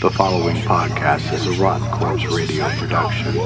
The following podcast is a Rotten Corpse radio production.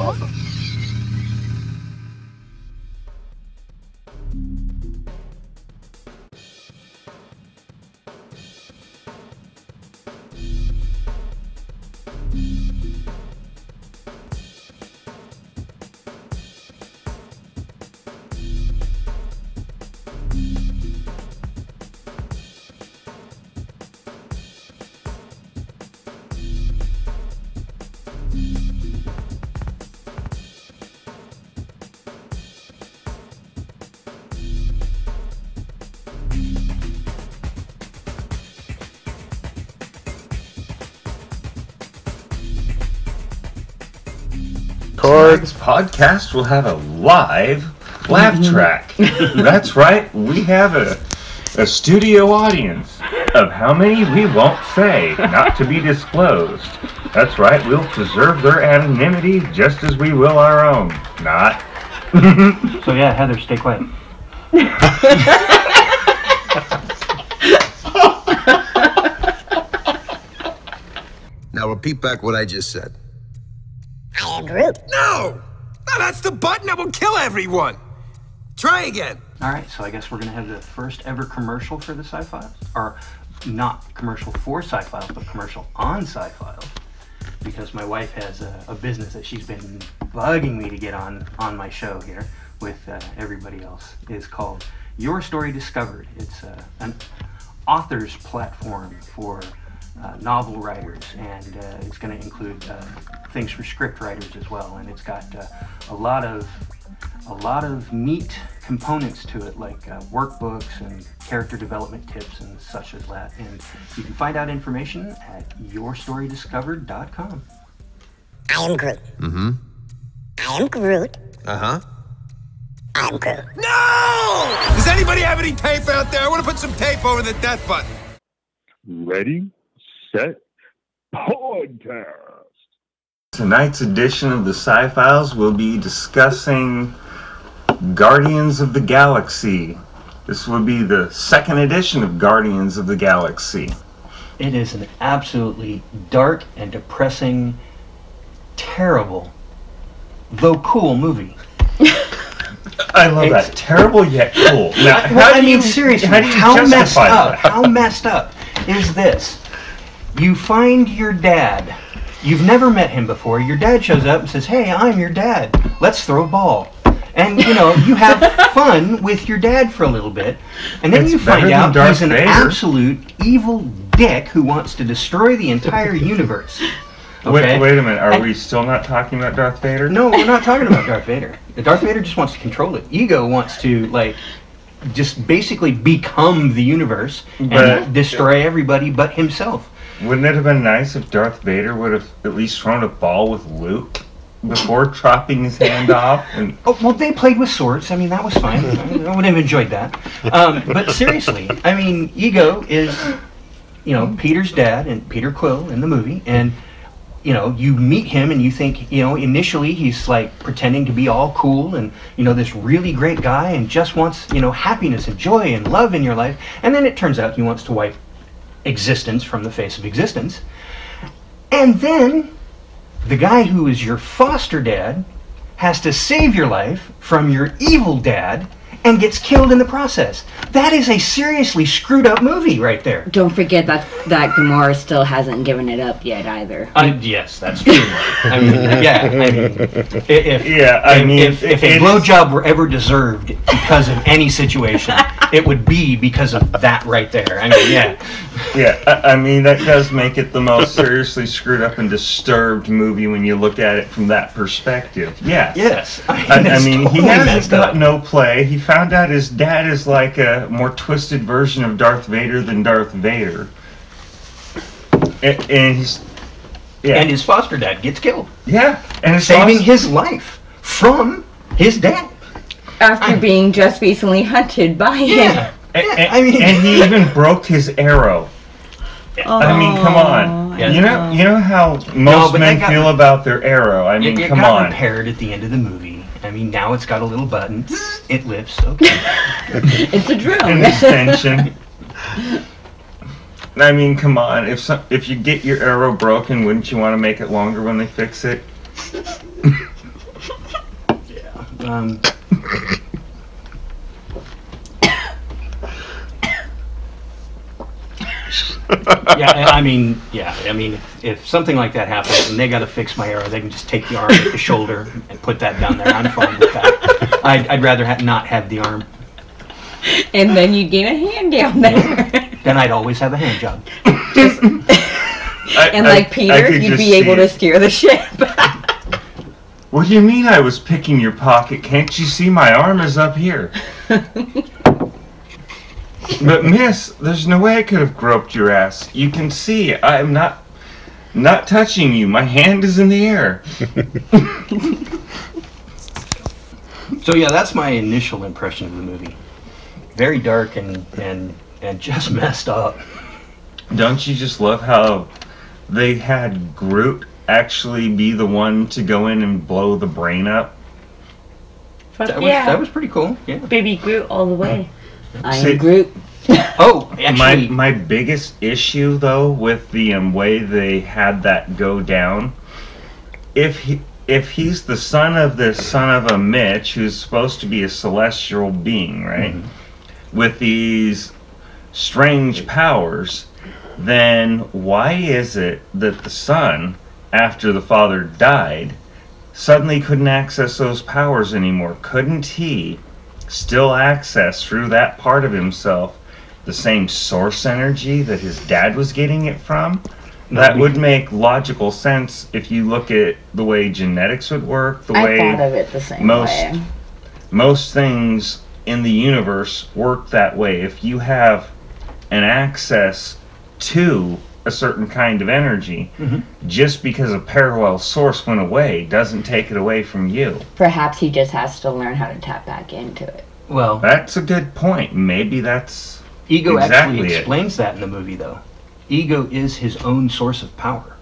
Podcast will have a live laugh mm-hmm. track. That's right, we have a, a studio audience of how many we won't say, not to be disclosed. That's right, we'll preserve their anonymity just as we will our own. Not. So yeah, Heather, stay quiet. Now repeat back what I just said. I am Groot. No! That's the button that will kill everyone! Try again. All right, so I guess we're gonna have the first ever commercial for the Sci-Files, or not commercial for Sci-Files, but commercial on Sci-Files, because my wife has a, a business that she's been bugging me to get on on my show here with uh, everybody else. is called Your Story Discovered. It's uh, an author's platform for uh, novel writers, and uh, it's going to include uh, things for script writers as well. And it's got uh, a lot of a lot of neat components to it, like uh, workbooks and character development tips and such as that. And you can find out information at yourstorydiscovered.com. I am Groot. Mm-hmm. I am Groot. Uh huh. I'm Groot. No! Does anybody have any tape out there? I want to put some tape over the death button. Ready, set, podcast. Tonight's edition of the Sci Files will be discussing Guardians of the Galaxy. This will be the second edition of Guardians of the Galaxy. It is an absolutely dark and depressing, terrible, though cool movie. I love It's- that. Terrible yet cool. Now, how well, do I mean, you, seriously, how do you how messed up? that? How messed up is this? You find your dad. You've never met him before. Your dad shows up and says, "Hey, I'm your dad. Let's throw a ball." And you know, you have fun with your dad for a little bit, and then It's you find out Darth he's an Vader. absolute evil dick who wants to destroy the entire universe. Wait, Okay? wait a minute. Are And- we still not talking about Darth Vader? No, we're not talking about Darth Vader. Darth Vader just wants to control it. Ego wants to like just basically become the universe and But- destroy everybody but himself. Wouldn't it have been nice if Darth Vader would have at least thrown a ball with Luke before chopping his hand off? And Oh well, they played with swords. I mean, that was fine. I would have enjoyed that. Um, but seriously, I mean, Ego is, you know, Peter's dad and Peter Quill in the movie, and you know, you meet him and you think, you know, initially he's like pretending to be all cool and you know this really great guy and just wants you know happiness and joy and love in your life, and then it turns out he wants to wipe existence from the face of existence, and then the guy who is your foster dad has to save your life from your evil dad and gets killed in the process. That is a seriously screwed up movie right there. Don't forget that that Gamora still hasn't given it up yet either. Uh, yes, that's true. I mean, yeah. I mean, if Yeah, I if, mean, if, if a it is- blowjob were ever deserved because of any situation, it would be because of that right there. I mean, yeah. Yeah, I, I mean that does make it the most seriously screwed up and disturbed movie when you look at it from that perspective. Yes. Yes. I mean, I, I it's mean, he hasn't got up. no play. He found out his dad is like a more twisted version of Darth Vader than Darth Vader. And, and he's yeah, And his foster dad gets killed, yeah, and saving also- his life from his dad. After being just recently hunted by him. Yeah. and, Yeah, I mean, and he even broke his arrow. I mean, come on. Yeah. You know, you know how most No, but men they got- feel about their arrow. I mean, it, it come got on. repaired at the end of the movie. I mean, now it's got a little button. It lifts. Okay. It's a drill. An drone. extension. I mean, come on. If some, if you get your arrow broken, wouldn't you want to make it longer when they fix it? Yeah. Um, yeah, I I mean, yeah, I mean, if, if something like that happens and they got to fix my arrow, they can just take the arm, the shoulder, and put that down there. I'm fine with that. I'd, I'd rather ha- not have the arm. And then you'd gain a hand down there. Then I'd always have a hand job. I, and I- like I Peter, could you'd be see able to steer the ship. What do you mean I was picking your pocket? Can't you see my arm is up here? but miss, there's no way I could have groped your ass. You can see I'm not not touching you. My hand is in the air. So yeah, that's my initial impression of the movie. Very dark and and and just messed up. Don't you just love how they had Groot actually be the one to go in and blow the brain up? Fuck That was yeah. that was pretty cool. Yeah. Baby Groot all the way. Mm. I See- am Groot. Oh, my actually, my biggest issue though with the um, way they had that go down, if he if he's the son of the son of a Mitch who's supposed to be a celestial being, right, with these strange powers, then why is it that the son, after the father died, suddenly couldn't access those powers anymore? Couldn't he still access through that part of himself? the same source energy that his dad was getting it from. That would make logical sense if you look at the way genetics would work, the I way thought of it the same most- way. most things in the universe work that way. If you have an access to a certain kind of energy, mm-hmm. just because a parallel source went away doesn't take it away from you. Perhaps he just has to learn how to tap back into it. well, That's a good point. Maybe that's Ego Exactly actually it. explains that in the movie, though. Ego is his own source of power.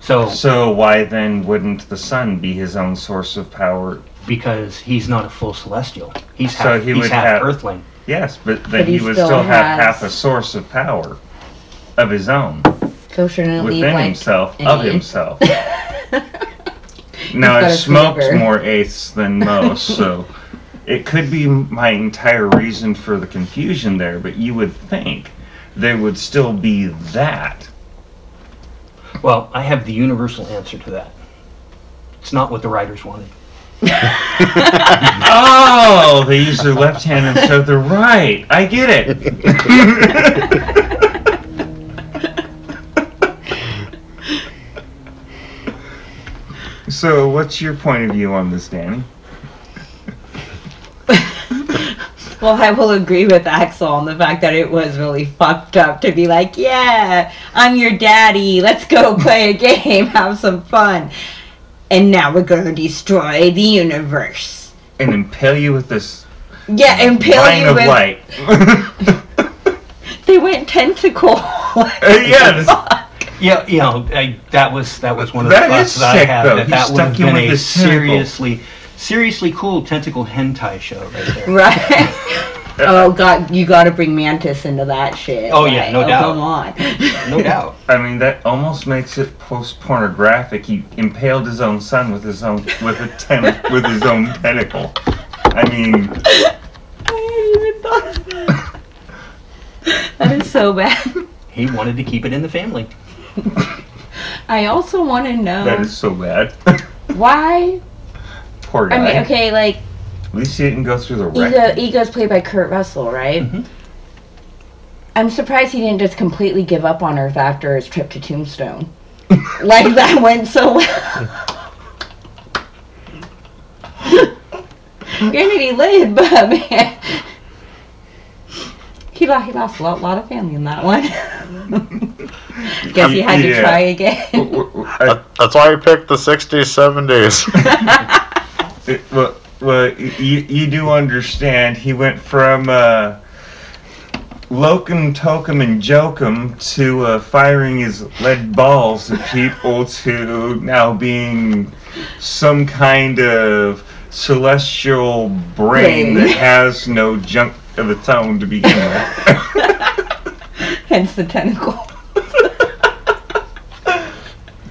So, so. Why then wouldn't the sun be his own source of power because he's not a full celestial, he's half, So he he's would half have- Earthling. Yes, but then But he, he would still still have half a source of power of his own So shouldn't it leave within like himself an of eighth? himself. now got it a smokes sliver. more eighths than most, so it could be my entire reason for the confusion there. But you would think there would still be that. Well, I have the universal answer to that. It's not what the writers wanted. Oh, they use their left hand instead of their right. I get it. so, what's your point of view on this, Danny? Well, I will agree with Axel on the fact that it was really fucked up to be like, yeah, I'm your daddy. Let's go play a game, have some fun. And now we're going to destroy the universe. And impale you with this Yeah, impale line you of with. light. They went tentacle. yeah, this- Yeah, you know, I, that was that was one of That the thoughts is that I sick, had. though. That He that would stuck have you been with a this tentacle. seriously, seriously cool tentacle hentai show right there. right? oh, God, you got to bring Mantis into that shit. Oh, yeah, Like, no oh, doubt. Come on. No doubt. I mean, that almost makes it post pornographic. He impaled his own son with his own with a ten with his own tentacle. I mean, I hadn't even thought of that. That is so bad. He wanted to keep it in the family. I also want to know that is so bad. why. Poor guy. I mean, okay, like At least he didn't go through the Ego, wreck. Ego's played by Kurt Russell, right? Mhm. I'm surprised he didn't just completely give up on Earth after his trip to Tombstone. like that went so well. Granted, he lived, but man, he lost, he lost a lot, lot of family in that one. Guess he had to try again. W- w- I- That's why I picked the 60s, 70s. it- well, well, you, you do understand. He went from uh, locum tokum and jokum to uh, firing his lead balls at people to now being some kind of celestial brain Brain. that has no junk of its own to begin with. Hence the tentacle.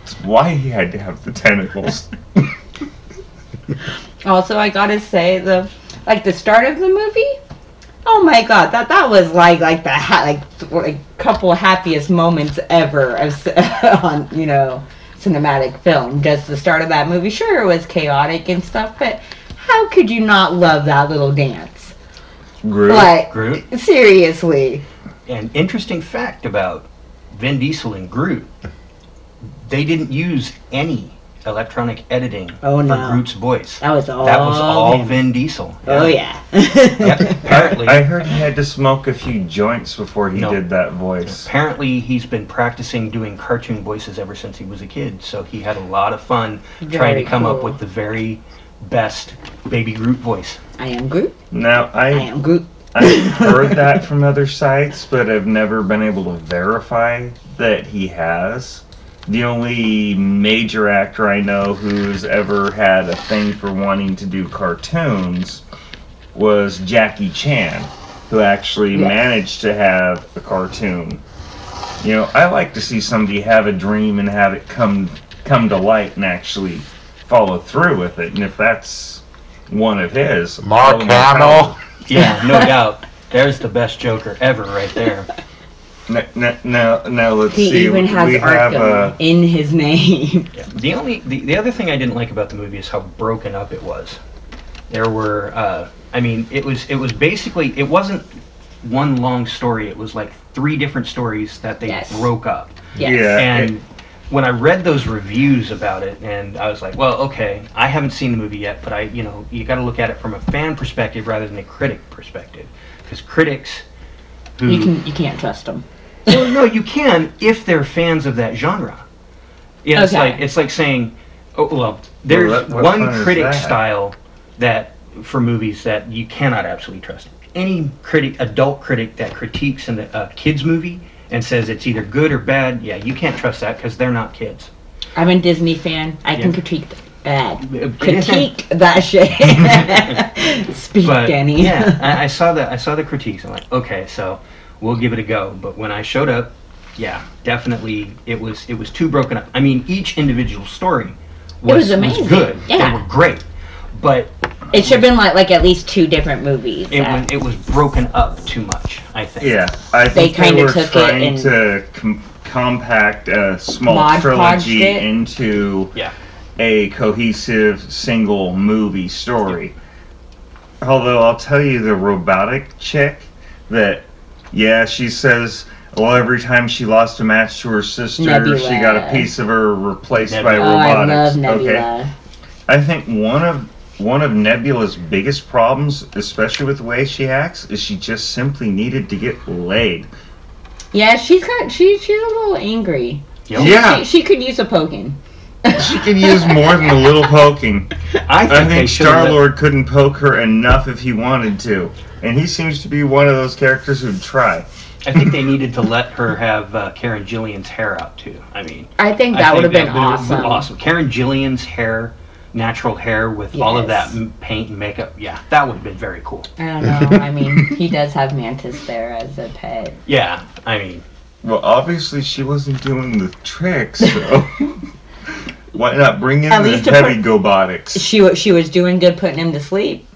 It's why he had to have the tentacles. Also, I gotta say the like the start of the movie. Oh my god, that that was like like the ha- like like couple happiest moments ever of, on you know cinematic film. Just the start of that movie. Sure, it was chaotic and stuff, but how could you not love that little dance? Groot. Like Groot. seriously. An interesting fact about Vin Diesel and Groot: they didn't use any electronic editing Oh, for no. Groot's voice. That was all. That was all him. Vin Diesel. Oh yeah. Yep. Apparently, I heard he had to smoke a few joints before he No. did that voice. Apparently, he's been practicing doing cartoon voices ever since he was a kid. So he had a lot of fun trying to come up with the very best Baby Groot voice. I am Groot. Now I I am Groot. I've heard that from other sites, but I've never been able to verify that he has. The only major actor I know who's ever had a thing for wanting to do cartoons was Jackie Chan, who actually Yes. managed to have a cartoon. You know, I like to see somebody have a dream and have it come come to light and actually follow through with it. And if that's one of his, Mark all Hamill. Power. Yeah, no doubt. There's the best Joker ever, right there. N- n- Now, now let's He see. even has we have Arkham a in his name. Yeah. The only the, the other thing I didn't like about the movie is how broken up it was. There were uh, I mean it was it was basically it wasn't one long story. It was like three different stories that they Yes. broke up. Yes. yeah. And when I read those reviews about it, and I was like, well, okay, I haven't seen the movie yet, but I, you know, you got to look at it from a fan perspective rather than a critic perspective, because critics who You can you can't trust them. well, no, you can if they're fans of that genre. Yeah, it's Okay. like it's like saying, oh well, there's what- what one critic that? style that for movies that you cannot absolutely trust. Any critic, adult critic that critiques an, a kids movie and says it's either good or bad, yeah, you can't trust that because they're not kids. I'm a Disney fan. I can Yeah. critique bad. Uh, Critique that shit. Speak, But Danny. yeah, I, I saw the I saw the critiques. I'm like, okay, so we'll give it a go. But when I showed up, yeah, definitely it was it was too broken up. I mean, each individual story was, was amazing. good. Yeah. They were great, but it should have been like like at least two different movies. it that- was it was broken up too much. I think. yeah, I They think they, kinda were took it trying and- to com- compact a small Mod trilogy it. into Yeah. a cohesive single movie story. Although I'll tell you, the robotic chick that, yeah, she says. Well, every time she lost a match to her sister, she got a piece of her replaced by Nebula. oh, I robotics. love Nebula. Okay, I think one of one of Nebula's biggest problems, especially with the way she acts, is she just simply needed to get laid. Yeah, she's got she she's a little angry. Yep. Yeah, She, she could use a poking. she could use more than a little poking. I think, I think Star Lord couldn't poke her enough if he wanted to, and he seems to be one of those characters who'd try. I think they needed to let her have uh, Karen Gillan's hair out too. I mean, I think that would have think been awesome. Awesome. Karen Gillan's hair, natural hair with all of that paint and makeup. Yeah, that would have been very cool. I don't know. I mean, he does have Mantis there as a pet. Yeah, I mean, Well, obviously she wasn't doing the tricks, so why not bring in At the least heavy put- gobotics? She she was doing good putting him to sleep.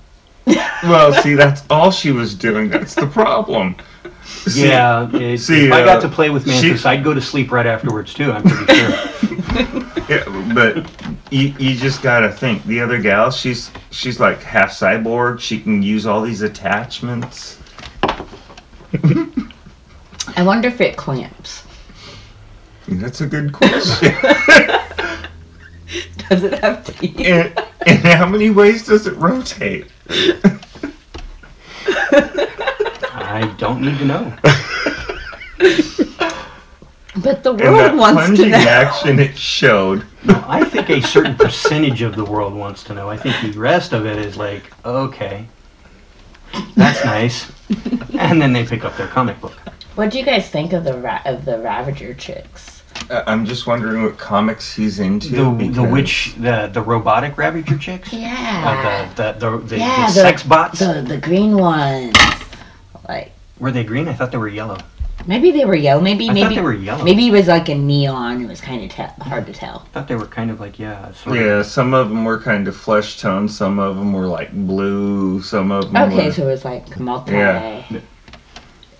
Well, see, that's all she was doing. That's the problem. See, yeah. It, see, if I got uh, to play with she- Mantis, I'd go to sleep right afterwards too. I'm pretty sure. Yeah, but you, you just gotta think. The other gal, she's she's like half cyborg. She can use all these attachments. I wonder if it clamps. That's a good question. Does it have teeth? and, and how many ways does it rotate? I don't need to know. But the And world that wants to plunging know. action it showed. No, I think a certain percentage of the world wants to know. I think the rest of it is like, okay, that's nice, and then they pick up their comic book. What do you guys think of the ra- of the Ravager chicks? Uh, I'm just wondering what comics he's into. The the because- witch, the the robotic Ravager chicks. Yeah. Uh, the the the, the, yeah, the the sex bots. The the green ones. Like Were they green? I thought they were yellow. Maybe they were yellow. Maybe I maybe they were yellow. maybe it was like a neon. It was kind of te- hard to tell. I thought they were kind of like yeah, sort of. Yeah, some of them were kind of flesh toned. Some of them were like blue. Some of them Okay, were. so it was like multi. Yeah.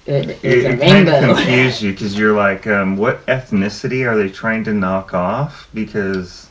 It, it was it, it kind of confused you because you're like, um, what ethnicity are they trying to knock off? Because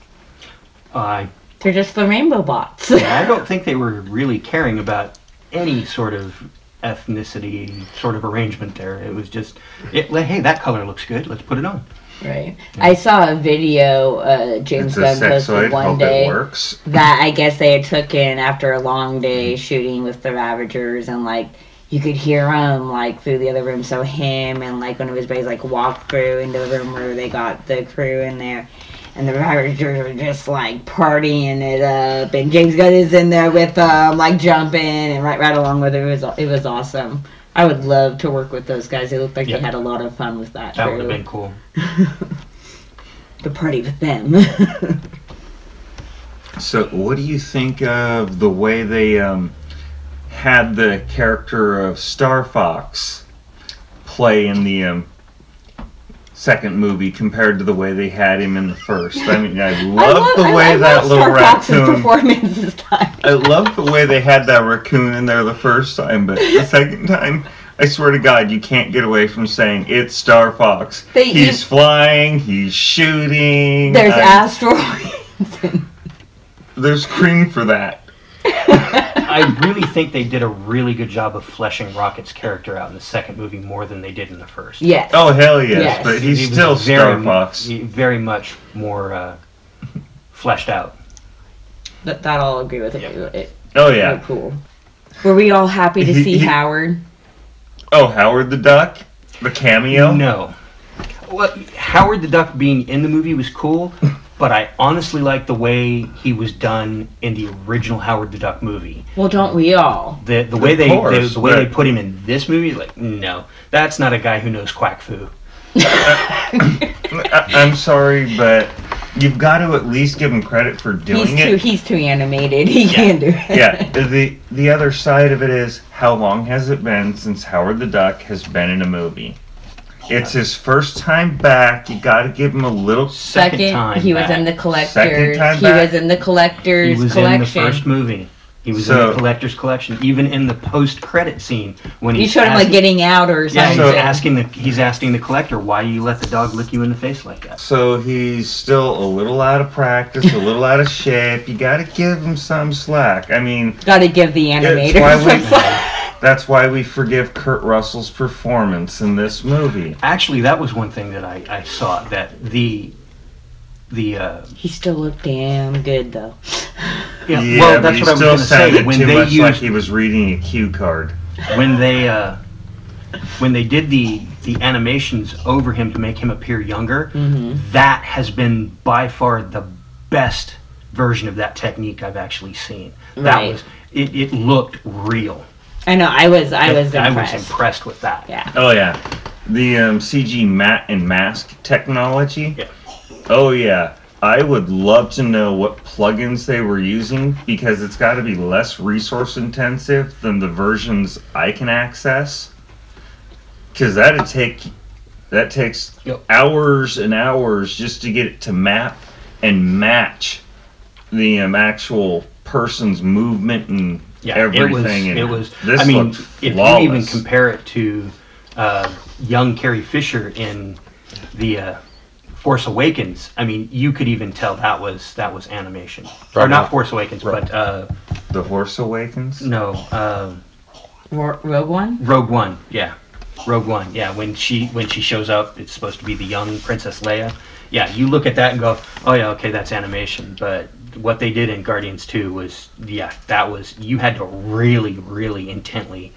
I They're just the rainbow bots. I don't think they were really caring about any sort of ethnicity sort of arrangement there. It was just, it, like, hey, that color looks good. Let's put it on. right. I saw a video uh, James it's a Gunn posted one Hope day works. that I guess they had took in after a long day shooting with the Ravagers and like you could hear him like through the other room. So him and like one of his buddies like walked through into the room where they got the crew in there. And the Ravagers were just like partying it up, and James Gunn is in there with them, like jumping and right, right along with it. It was, it was awesome. I would love to work with those guys. They looked like Yep. they had a lot of fun with that. That crew. would have been cool. the party with them. So, what do you think of the way they um, had the character of Star Fox play in the um, second movie compared to the way they had him in the first? I mean, I love, the I way love that little Star Fox's raccoon. performance this time. I love the way they had that raccoon in there the first time, but the second time, I swear to God, you can't get away from saying it's Star Fox. They he's eat- flying, he's shooting. There's I- asteroids. There's cream for that. I really think they did a really good job of fleshing Rocket's character out in the second movie more than they did in the first. yes. Oh hell yes, Yes. but he's He still very, Star Fox. Very much more uh, fleshed out. That, that I'll agree with it. Yeah. It, it Oh really yeah. cool. Were we all happy to He- see he- Howard? Oh Howard the Duck, the cameo. No. Well, Howard the Duck being in the movie was cool, but I honestly like the way he was done in the original Howard the Duck movie. Well, don't we all? The the way Of they course, the, the way they put him in this movie, like no, that's not a guy who knows quack foo. I, I'm sorry, but you've got to at least give him credit for doing He's too it. he's too animated. He can't do it. yeah. The the other side of it is how long has it been since Howard the Duck has been in a movie? It's his first time back. You got to give him a little. Second, Second, time he was back. in the Second collectors. time He back? was in the collectors He collectors was in the collection. first movie. He was in So- the collector's collection, even in the post-credit scene when you he's showed him like asking- getting out or Yeah, something. he's So- asking the he's asking the collector why you let the dog lick you in the face like that. So he's still a little out of practice, a little out of shape. You got to give him some slack. I mean, Got to give the It's animator why some slack. That's why we forgive Kurt Russell's performance in this movie. Actually, that was one thing that I, I saw that the the uh, He still looked damn good though. yeah, Yeah, well but that's he what I was still going to say sounded when too they much like he was reading a cue card. when they uh, when they did the the animations over him to make him appear younger. that has been by far the best version of that technique I've actually seen. That was it, it looked real. I know. I was. I was I impressed. was impressed with that. Yeah. Oh yeah, the um, CG mat and mask technology. Yeah. Oh yeah, I would love to know what plugins they were using because it's got to be less resource intensive than the versions I can access. Because that'd take that takes Yep. hours and hours just to get it to map and match the um, actual person's movement and Yeah, everything. It was. It was. I mean, looked if you even compare it to uh, young Carrie Fisher in the uh, Force Awakens, I mean, you could even tell that was that was animation, or Right. not Force Awakens, but uh, The Horse Awakens. no, uh, Rogue One. Rogue One. Yeah, Rogue One. Yeah, when she when she shows up, it's supposed to be the young Princess Leia. Yeah, you look at that and go, oh yeah, okay, that's animation. But what they did in Guardians Two was, yeah, that was you had to really, really intently,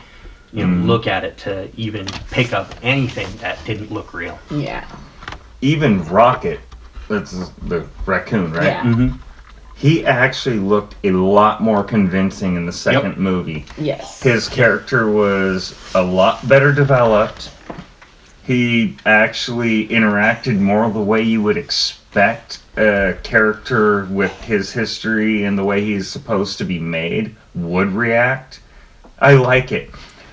you know, look at it to even pick up anything that didn't look real. Yeah. even Rocket, that's the raccoon, right? Yeah. Mm-hmm. He actually looked a lot more convincing in the second movie. Yes. His character was a lot better developed. He actually interacted more the way you would expect a character with his history and the way he's supposed to be made would react. I like it.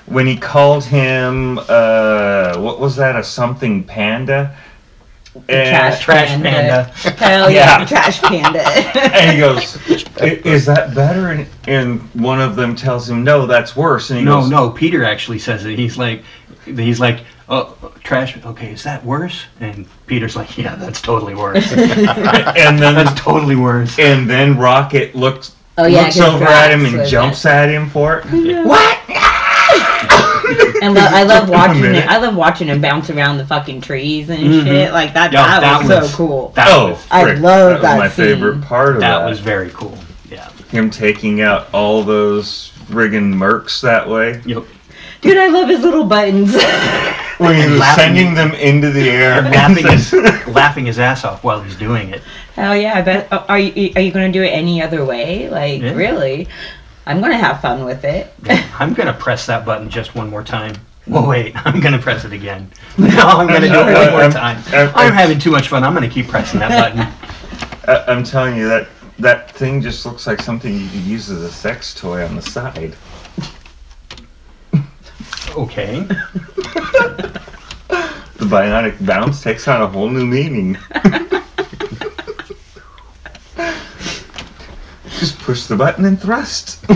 when he called him uh what was that a something panda trash, Trash panda. Hell yeah, Yeah. trash panda. and he goes is that better and, and one of them tells him no that's worse and he goes No, goes no. Peter actually says it. He's like, he's like, oh, trash. Okay, is that worse? And Peter's like, yeah, that's totally worse. and then that's totally worse. and then rocket looks Oh, yeah, looks 'cause over at him and was jumps at him for it what? and lo- I love watching it. I love watching him bounce around the fucking trees and Mhm. shit. Like that. Yeah, that, that was, was- so cool. That oh was, I love that, that was my scene. favorite part of that, that was very cool. Yeah. him taking out all those friggin' mercs that way Yep. Dude, I love his little buttons. when he was laughing. sending them into the air laughing his laughing his ass off while he's doing it. Hell yeah! I bet. oh, Are you are you gonna do it any other way? Like Yeah. really? I'm gonna have fun with it. I'm gonna press that button just one more time. Well, wait, I'm gonna press it again. No, I'm gonna do it one more I'm- time. I'm- I'm having too much fun. I'm gonna keep pressing that button. I- I'm telling you that that thing just looks like something you could use as a sex toy on the side. Okay. The bionic bounce takes on a whole new meaning. Just push the button and thrust.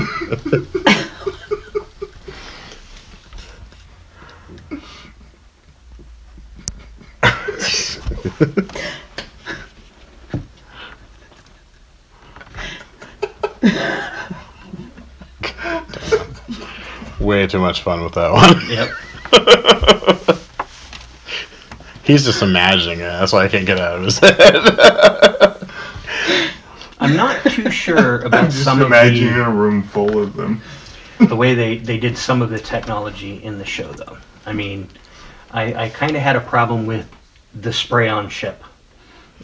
Way too much fun with that one. Yep. He's just imagining it. That's why I can't get out of his head. I'm not too sure about Just some of imagining the, a room full of them. the way they, they did some of the technology in the show, though. I mean, I, I kind of had a problem with the spray on ship.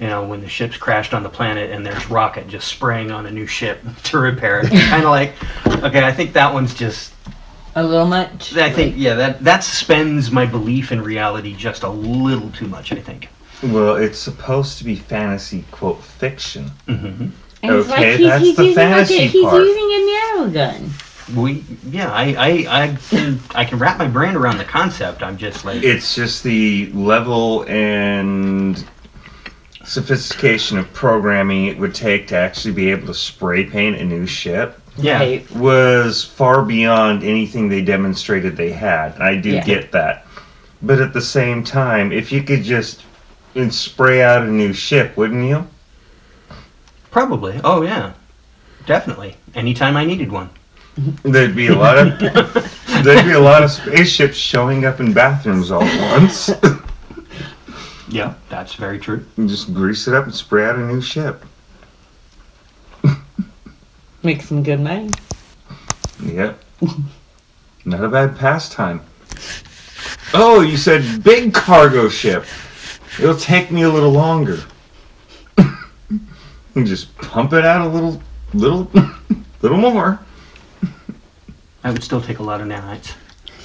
You know, when the ships crashed on the planet and there's Rocket just spraying on a new ship to repair it. kind of like, okay, I think that one's just. A little much. I think, yeah, that, that suspends my belief in reality just a little too much, I think. Well, it's supposed to be fantasy, quote, fiction. hmm And it's Okay, like he's, that's he's the using like a, fantasy he's part. using a narrow gun. We, yeah, I, I, I, can, I can wrap my brain around the concept. I'm just like, It's just the level and sophistication of programming it would take to actually be able to spray paint a new ship yeah. Hey, was far beyond anything they demonstrated they had. And I do Yeah. get that. But at the same time, if you could just and spray out a new ship, wouldn't you? Probably. Oh yeah, definitely. Anytime I needed one. There'd be a lot of there'd be a lot of spaceships showing up in bathrooms all at once. Yeah, that's very true. just grease it up and spray out a new ship. Make some good money. Yep. Not a bad pastime. Oh, you said big cargo ship. It'll take me a little longer. and just pump it out a little, little, little more. I would still take a lot of nanites.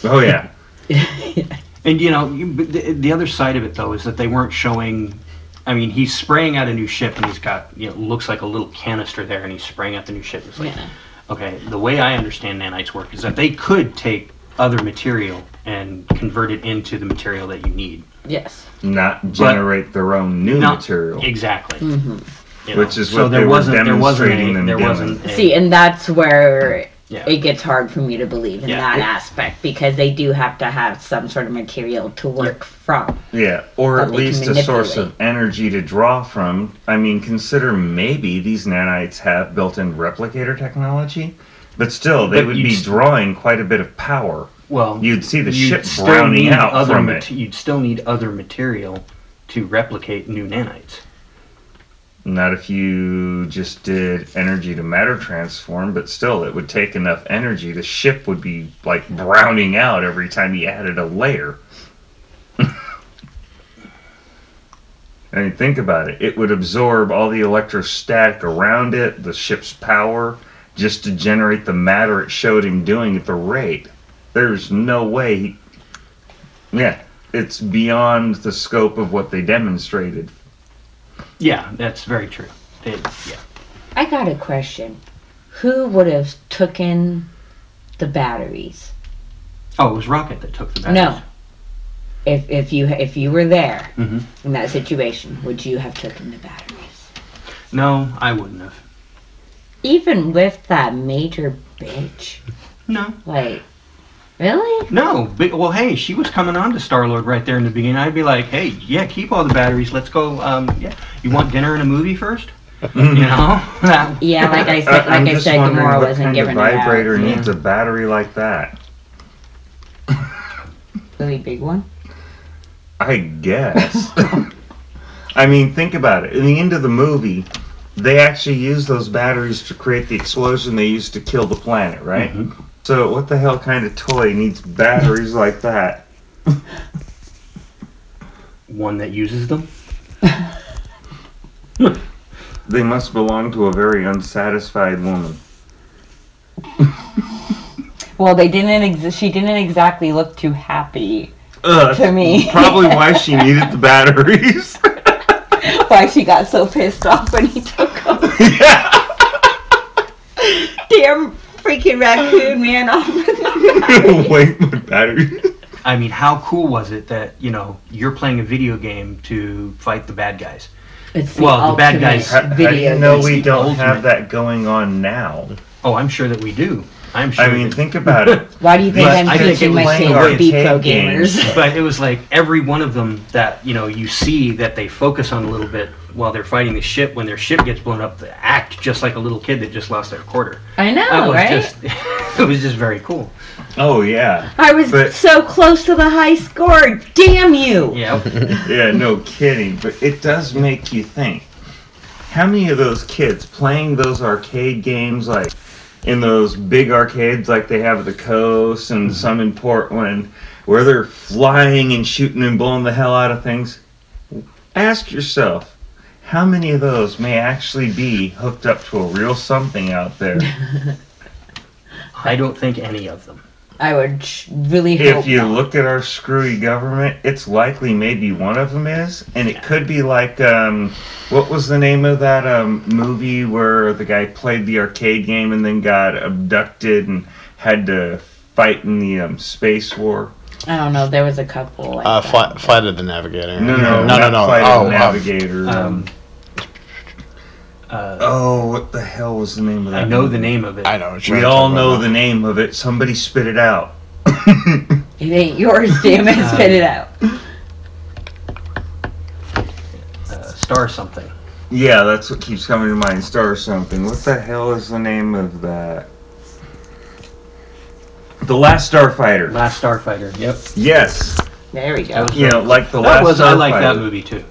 Oh yeah. And you know, you- the, the other side of it though is that they weren't showing. I mean, he's spraying out a new ship, and he's got you know looks like a little canister there, and he's spraying out the new ship. It's like, Yeah. okay, the way I understand nanites work is that they could take other material and convert it into the material that you need. Yes. Not generate their own new Not- material. Exactly. hmm You Which is so what there they were wasn't, there wasn't demonstrating a, there wasn't a, See, and that's where Yeah. it gets hard for me to believe in Yeah. that aspect because they do have to have some sort of material to work from. Yeah, or at least a source of energy to draw from. I mean, consider maybe these nanites have built-in replicator technology, but still, they But would be s- drawing quite a bit of power. well, You'd see the you'd ship still browning need out other from mat- it. You'd still need other material to replicate new nanites. Not if you just did energy to matter transform, but still, it would take enough energy. The ship would be like browning out every time you added a layer. I mean, think about it. It would absorb all the electrostatic around it, the ship's power, just to generate the matter it showed him doing at the rate. There's no way. He, yeah, it's beyond the scope of what they demonstrated. Yeah, that's very true. Yeah. I got a question. Who would have taken the batteries? Oh, it was Rocket that took the batteries. No. If if you if you were there Mhm. in that situation, would you have taken the batteries? No, I wouldn't have. Even with that major bitch, No. like, really? No. But, well, hey, she was coming on to Star Lord right there in the beginning. I'd be like, hey, yeah, keep all the batteries. Let's go. Um, yeah. You want dinner and a movie first? you know? That- Yeah, like I I- said, I'm like I said, wondering Gamora what wasn't kind giving of it out. vibrator Yeah. needs a battery like that. Really big one. I guess. I mean, think about it. In the end of the movie, they actually use those batteries to create the explosion they used to kill the planet, right? Mhm. So, what the hell kind of toy needs batteries like that? One that uses them. They must belong to a very unsatisfied woman. Well, they didn't. Ex- she didn't exactly look too happy. Ugh, To me. probably why she needed the batteries. Why she got so pissed off when he took them? yeah. Damn freaking raccoon man off with the. Wait, my battery. I mean, how cool was it that, you know, you're playing a video game to fight the bad guys? It's Well, the bad ultimate guys- How, how do video you know we don't ultimate. have that going on now? Oh, I'm sure that we do. I'm sure. I mean, that- think about it. Why do you think But I'm I think teaching it my was kids playing to be pro arcade games. gamers? but it was like every one of them that you know you see that they focus on a little bit while they're fighting the ship. When their ship gets blown up, they act just like a little kid that just lost their quarter. I know, That was right? just it was just very cool. Oh yeah, I was but- so close to the high score. Damn you! Yeah. yeah, no kidding. But it does make you think. How many of those kids playing those arcade games, like in those big arcades, like they have at the coast and mm-hmm. some in Portland, where they're flying and shooting and blowing the hell out of things? Ask yourself, how many of those may actually be hooked up to a real something out there? I don't think any of them. I would sh- really hope if you not. look at our screwy government, it's likely maybe one of them is, and it could be like um, what was the name of that um, movie where the guy played the arcade game and then got abducted and had to fight in the um, space war? I don't know. There was a couple. Like Uh, that. flight, flight of the Navigator. No, no, no, not no, no. Flight of Oh, the uh, Navigator. um, Um, uh, oh, what the hell was the name of that? I know the name of it. I know. We all know about. the name of it. Somebody spit it out. It ain't yours, damn it! Spit it out. Uh, Star something. Yeah, that's what keeps coming to mind. Star something. What the hell is the name of that? The Last Starfighter. Last Starfighter. Yep. Yes. There we go. That was You know, like the that Last was. Starfighter. I like that movie too.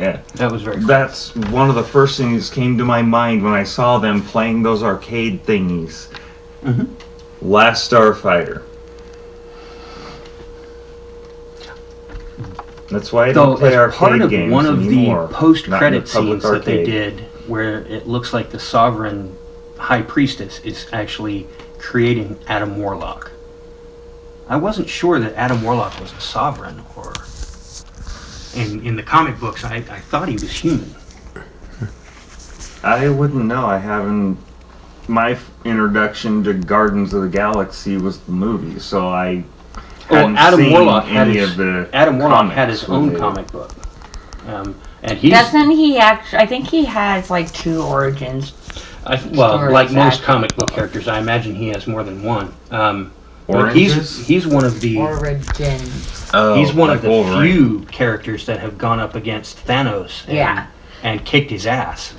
Yeah. That was very. Cool. That's one of the first things that came to my mind when I saw them playing those arcade thingies. Mhm. Last Starfighter. That's why I Though don't play as arcade part of games one of anymore. the post-credit Not in the public scenes that they arcade. did, where it looks like the Sovereign High Priestess is actually creating Adam Warlock. I wasn't sure that Adam Warlock was a Sovereign, or in in the comic books, I, I thought he was human. I wouldn't know. I haven't. My f- introduction to Gardens of the Galaxy was the movie, so I. Well, hadn't Oh, Adam seen Warlock had any his of the Adam Warlock had his own when comic book, um, and he's Doesn't he actually? I think he has like two origins. I, well, Stories, like most actually. comic book characters, I imagine he has more than one. Um, but he's Oranges? he's one of the Origins. Oh, He's one like of the Wolverine. few characters that have gone up against Thanos and, Yeah. and kicked his ass.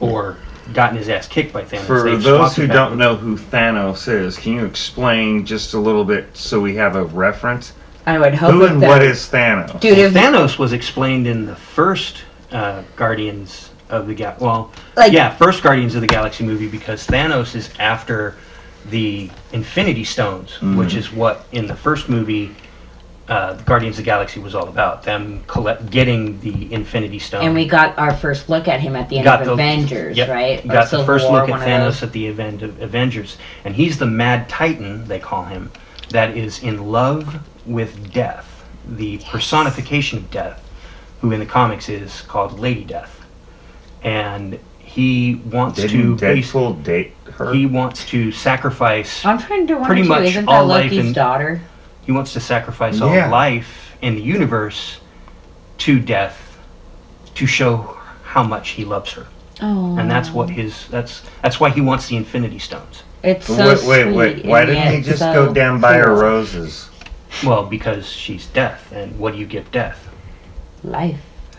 Or gotten his ass kicked by Thanos. For They've those swapped who it don't and- know who Thanos is, can you explain just a little bit so we have a reference? I would hope. Who and that- what is Thanos? Dude, if Thanos was explained in the first uh, Guardians of the Gal. Well, Like- yeah, first Guardians of the Galaxy movie because Thanos is after the Infinity Stones, Mm-hmm. which is what in the first movie. Uh, Guardians of the Galaxy was all about them collect, getting the Infinity Stone. and we got our first look at him at the end Got of the- Avengers, Yep. right? Got the first War, look at one of those. Thanos at the event of Avengers, and he's the Mad Titan they call him, that is in love with death, the personification of death, who in the comics is called Lady Death, and he wants Didn't to bas- Deadpool date her? he wants to sacrifice I'm trying to wonder Pretty too, much isn't that all life Loki's in- daughter? he wants to sacrifice all Yeah. life in the universe to death to show how much he loves her. Oh. And that's what his that's that's why he wants the infinity stones. It's so wait, wait, wait. Why and didn't he yet just so go down by her cruel. roses? Well, because she's death and what do you give death? Life.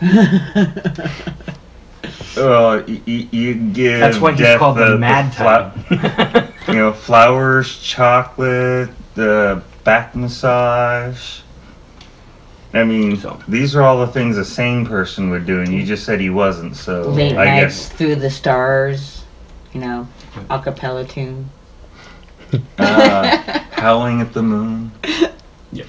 Well, y- y- you give. That's why he's death called the, mad fla- time. you know, flowers, chocolate, the back massage. I mean, So- these are all the things a sane person would do, and you just said he wasn't. So Late I nights guess through the stars. You know, a cappella tune. uh, howling at the moon. Yeah.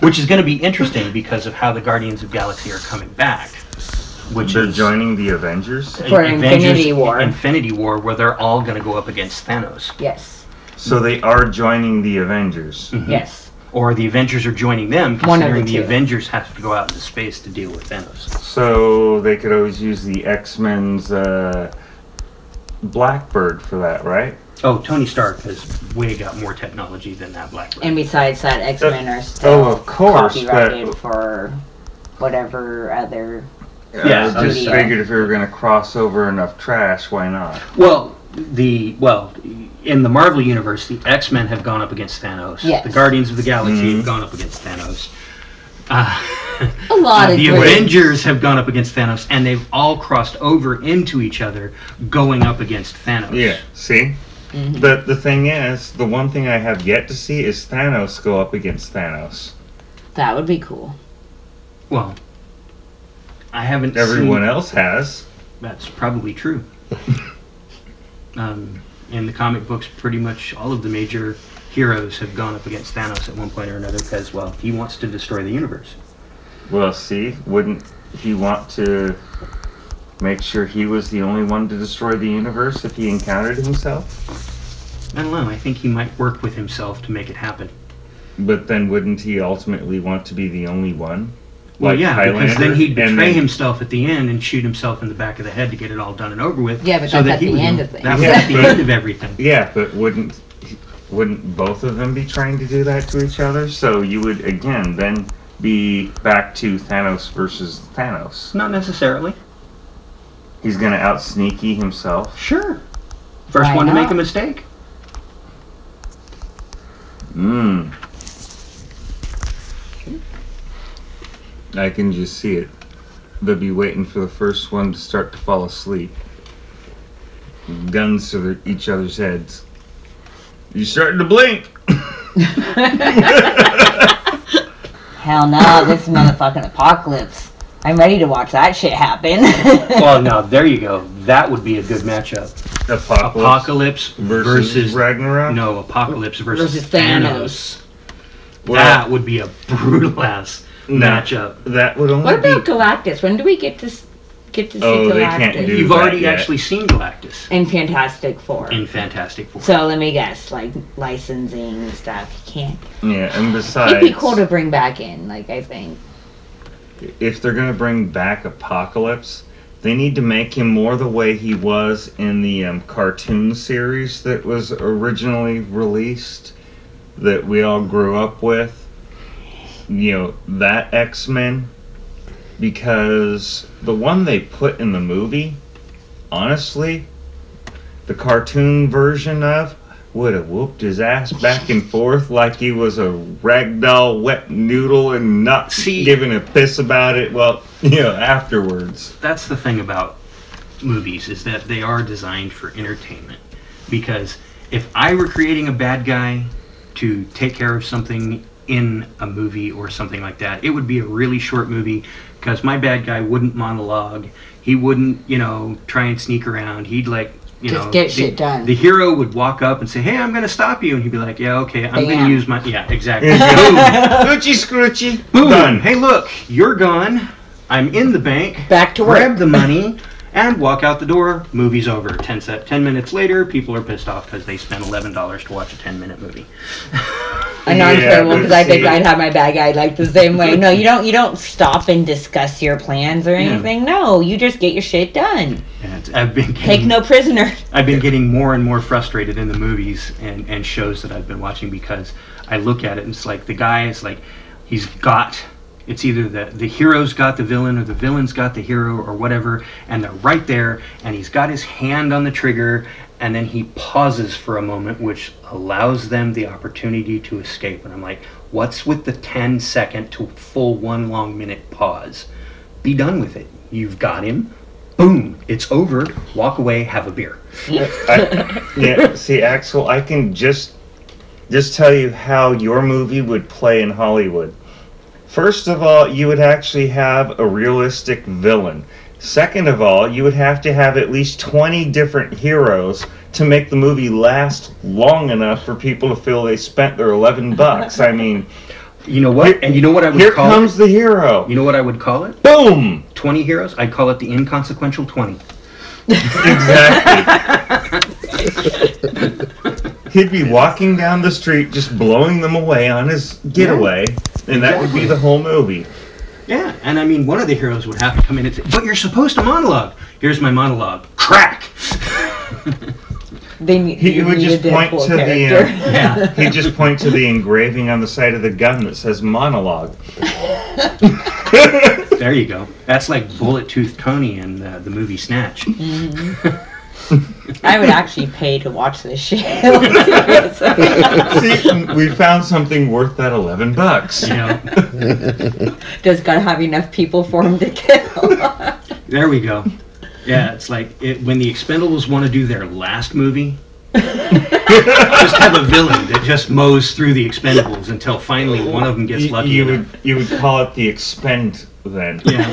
Which is going to be interesting because of how the Guardians of Galaxy are coming back. Which They're is joining the Avengers. For Infinity War. Infinity War, where they're all going to go up against Thanos, Yes. So they are joining the Avengers. Yes. or the Avengers are joining them, One of considering the the. Avengers have to go out into space to deal with Thanos. So they could always use the X Men's uh, Blackbird for that, right? Oh, Tony Stark has way got more technology than that Blackbird. And besides that, X Men are still oh, of course, copyrighted but- for whatever other. Yeah, I just studio. figured if we were going to cross over enough trash, why not? Well, the well, in the Marvel universe, the X Men have gone up against Thanos. Yes. The Guardians of the Galaxy have gone up against Thanos. Uh, A lot of the great- Avengers have gone up against Thanos, and they've all crossed over into each other, going up against Thanos. Yeah, see? Mm-hmm. But the thing is, the one thing I have yet to see is Thanos go up against Thanos. That would be cool. Well, I haven't. Everyone seen, else has. That's probably true. um, in the comic books, pretty much all of the major heroes have gone up against Thanos at one point or another because, well, he wants to destroy the universe. Well, see, wouldn't he want to make sure he was the only one to destroy the universe if he encountered himself? I don't know. I think he might work with himself to make it happen. But then wouldn't he ultimately want to be the only one? Well, Like yeah, because then he'd betray then- himself at the end and shoot himself in the back of the head to get it all done and over with. Yeah, but so that's that at he the would end know- of things. That was Yeah, at the but- end of everything. Yeah, but wouldn't wouldn't both of them be trying to do that to each other? So you would again then be back to Thanos versus Thanos. Not necessarily. He's gonna out sneaky himself. Sure. First Why one to make a mistake. Mmm. I can just see it. They'll be waiting for the first one to start to fall asleep. Guns to their, each other's heads. You starting to blink? Hell no, this is a motherfucking apocalypse. I'm ready to watch that shit happen. well, now there you go. That would be a good matchup. Apocalypse, Apocalypse versus, versus, Ragnarok. no Apocalypse versus, Versus Thanos. Well, that would be a brutal ass No. matchup. that would only what about be. Galactus? When do we get to get to see Oh, they Galactus? can't do- You've that already yet. actually seen Galactus in Fantastic Four. in Fantastic Four. so let me guess, like licensing and stuff. You can't. Yeah, and besides, It'd be cool to bring back in. Like I think. if they're gonna bring back Apocalypse, they need to make him more the way he was in the um, cartoon series that was originally released, that we all grew up with. You know that X Men, because the one they put in the movie, honestly, the cartoon version of would have whooped his ass back and forth like he was a ragdoll wet noodle and not See- giving a piss about it. Well, you know, afterwards. that's the thing about movies is that they are designed for entertainment because if i were creating a bad guy to take care of something in a movie or something like that it would be a really short movie because my bad guy wouldn't monologue he wouldn't you know try and sneak around he'd like you know, Just know get the, shit done. the hero would walk up and say hey i'm gonna stop you and he'd be like yeah okay i'm Bam. gonna use my yeah exactly Boom. boom Scroochy, scroochy. boom Done. hey look you're gone i'm in the bank Back to work. grab the money and walk out the door. Movie's over. 10, set, 10 minutes later, people are pissed off because they spent $11 to watch a 10 minute movie. a Yeah, but because I think I'd have my bad guy like the same way. No, you don't. You don't stop and discuss your plans or anything. No, you just get your shit done. And I've been Take no prisoner. I've been getting more and more frustrated in the movies and, and shows that I've been watching because I look at it and it's like the guy is like he's got it's either the the hero's got the villain or the villain's got the hero or whatever and they're right there and he's got his hand on the trigger and then he pauses for a moment which allows them the opportunity to escape. And I'm like what's with the 10 second to full one long minute pause? Be done with it. You've got him. Boom. It's over. Walk away. Have a beer. I, yeah, see, Axel, I can just just tell you how your movie would play in Hollywood. First of all, you would actually have a realistic villain. Second of all, you would have to have at least 20 different heroes to make the movie last long enough for people to feel they spent their 11 bucks. I mean, You know what? And you know what I would here call comes it? the hero. You know what I would call it? Boom! 20 heroes? I'd call it the inconsequential 20. Exactly. He'd be walking down the street just blowing them away on his getaway, and that would be the whole movie. Yeah, and I mean, one of the heroes would have to come in and say, But you're supposed to monologue. Here's my monologue. Crack! They need. He you would just point Deadpool to the uh, Yeah. he'd just point to the engraving on the side of the gun that says monologue. There you go. That's like Bullet Tooth Tony in uh, the movie Snatch. I would actually pay to watch this shit. See, we found something worth that eleven bucks. You know? Just gotta have enough people for him to kill. There we go. Yeah, it's like it, when the Expendables want to do their last movie, just have a villain that just mows through the Expendables until finally one of them gets You, lucky you would you would call it the expend then. Yeah.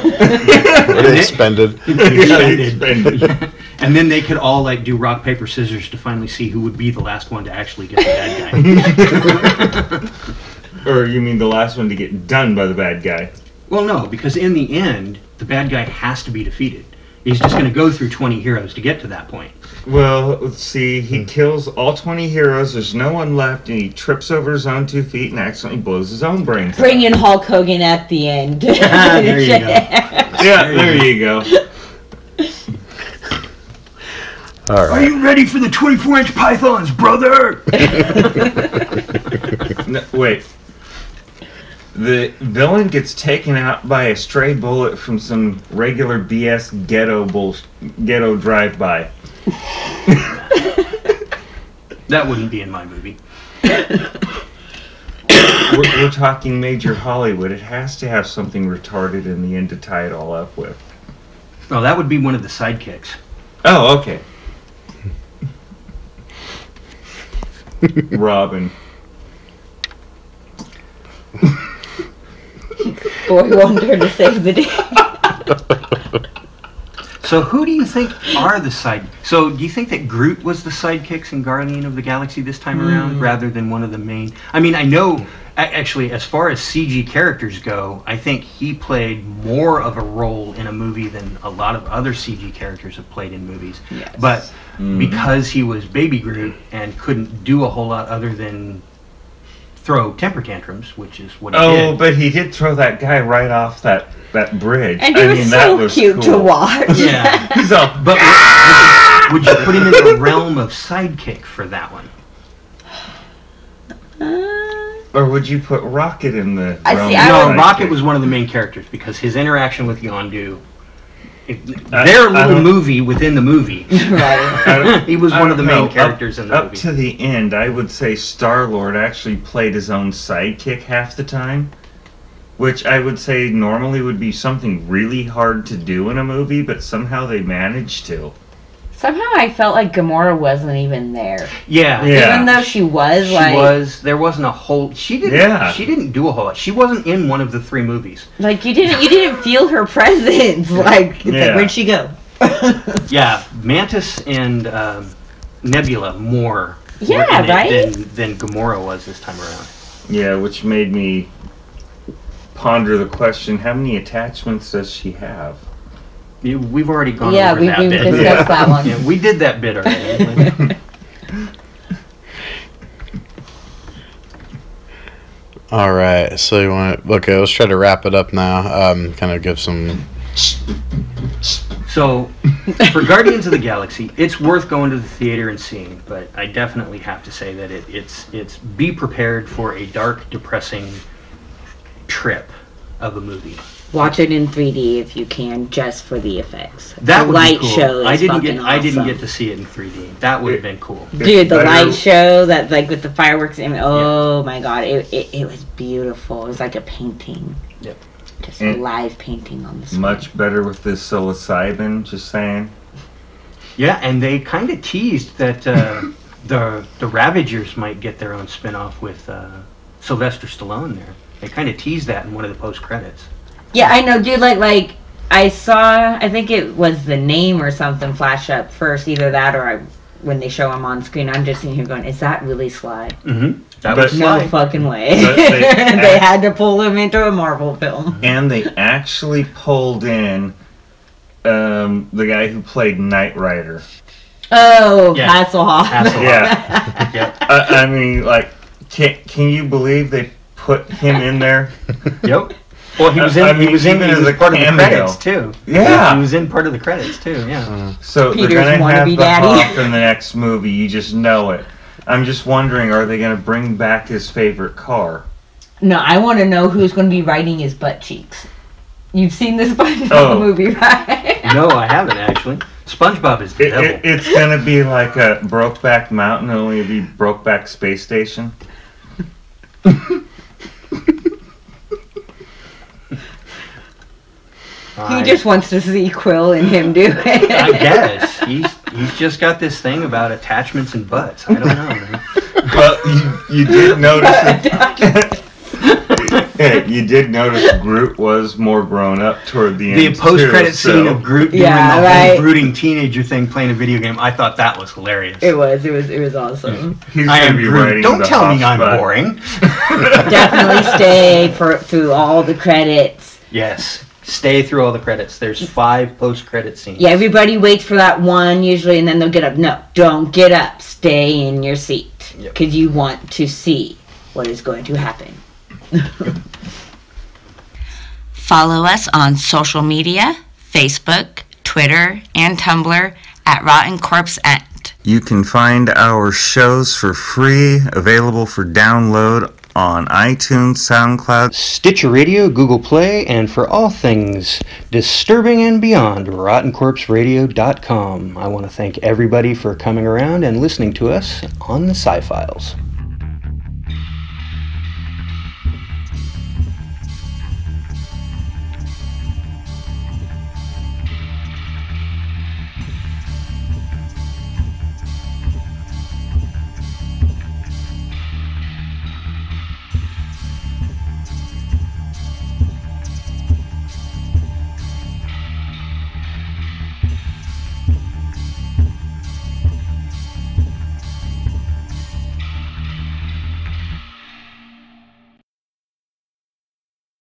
They expended. Expended. And then they could all like do rock paper scissors to finally see who would be the last one to actually get the bad guy. or you mean the last one to get done by the bad guy? well, no, because in the end, the bad guy has to be defeated. He's just going to go through 20 heroes to get to that point. Well, let's see. He hmm. kills all 20 heroes. There's no one left, and he trips over his own two feet and accidentally blows his own brains. out. Bring in Hulk Hogan at the end. There you go. Yeah, there you go. All Are you ready for the 24 inch pythons, brother? No, wait. The villain gets taken out by a stray bullet from some regular BS ghetto bull, ghetto drive-by. That wouldn't be in my movie. We're, we're talking major Hollywood. It has to have something retarded in the end to tie it all up with. Oh, that would be one of the sidekicks. Oh, okay. Robin. Boy Wonder to save the day. So who do you think are the side? So do you think that Groot was the sidekicks in Guardian of the Galaxy this time around, hmm. rather than one of the main? I mean, I know a- actually, as far as CG characters go, I think he played more of a role in a movie than a lot of other CG characters have played in movies. Yes. But mm-hmm. because he was Baby Groot and couldn't do a whole lot other than throw temper tantrums, which is what he Oh, did. but he did throw that guy right off that that bridge. And he I was mean, that so was cute to watch. Yeah. He's all, But would, would you put him in the realm of sidekick for that one? Uh, or would you put Rocket in the? I see, I no, would- Rocket was one of the main characters because his interaction with Yondu, it, I- their I little don't- movie within the movie. right. I don't- he was I one of the don't main know. characters up, in the up movie. to the end, I would say Star Lord actually played his own sidekick half the time, which I would say normally would be something really hard to do in a movie, but somehow they managed to. Somehow I felt like Gamora wasn't even there. yeah, Yeah. Even though she was she like was. There wasn't a whole. She didn't. Yeah. She didn't do a whole lot. She wasn't in one of the three movies. like you didn't you didn't feel her presence. Like, it's like where'd she go? Yeah, Mantis and um, Nebula more. were Yeah, in it right? Than, than Gamora was this time around. Yeah, which made me ponder the question: How many attachments does she have? You- We've already gone yeah, over we that we bit. discussed Yeah. that one. Yeah, we did that bit already. All right, so you want okay? Let's try to wrap it up now. Um, kind of give some. So, for Guardians of the Galaxy, it's worth going to the theater and seeing. But I definitely have to say that it, it's it's be prepared for a dark, depressing trip of a movie. Watch it in 3D if you can, just for the effects. That the would light be cool. show is I didn't fucking get I didn't get to see it in 3D. That would have been cool. Dude, the better- light show that like with the fireworks. And, mean, oh my god, it, it it was beautiful. It was like a painting. Yep. Just a Mm. live painting on the screen. Much better with this psilocybin, just saying. Yeah, and they kind of teased that uh, the the Ravagers might get their own spin-off with uh, Sylvester Stallone there. They kind of teased that in one of the post credits. Yeah, I know, dude. Like, like I saw. I think it was the name or something flash up first. Either that or I, when they show him on screen, I'm just sitting here going, "Is that really Sly?" Mm-hmm. That But- was No Sly. fucking way. But they- they had to pull him into a Marvel film. And they actually pulled in um, the guy who played Knight Rider. Oh, Yeah. Hasselhoff. Hasselhoff. Yeah. Yep. I, I mean, like, can, can you believe they put him in there? Yep. Well, he was in. I mean, he was in. even He as was a part of the cameo. credits too. Yeah. He was in part of the credits too. Yeah. Mm. So Peter's they're gonna have wannabe the daddy. Hawk in the next movie. You just know it. I'm just wondering, are they gonna bring back his favorite car? No, I want to know who's going to be writing his butt cheeks. You've seen this SpongeBob Oh. movie, right? No, I haven't actually. SpongeBob is the It, devil. it, it's gonna be like a Brokeback Mountain, only it'll be Brokeback Space Station. He just wants to see Quill and him do it. I guess he's he's just got this thing about attachments and butts. I don't know. Man. Well, you, you did notice. That, you did notice Groot was more grown up toward the The end. The post-credit too, scene so- of Groot doing Yeah, the right. whole brooding teenager thing, playing a video game. I thought that was hilarious. It was. It was. It was awesome. He's I am be Groot. Don't the tell me I'm Hotspot. boring. Definitely stay for through all the credits. Yes. Stay through all the credits. There's five post-credit scenes. Yeah, everybody waits for that one usually, and then they'll get up. No, don't get up. Stay in your seat Yep. because you want to see what is going to happen. Follow us on social media: Facebook, Twitter, and Tumblr at Rotten Corpse End. You can find our shows for free, available for download on iTunes, SoundCloud. Stitcher Radio, Google Play, and for all things disturbing and beyond, RottenCorpseRadio.com. I want to thank everybody for coming around and listening to us on the Sci Files.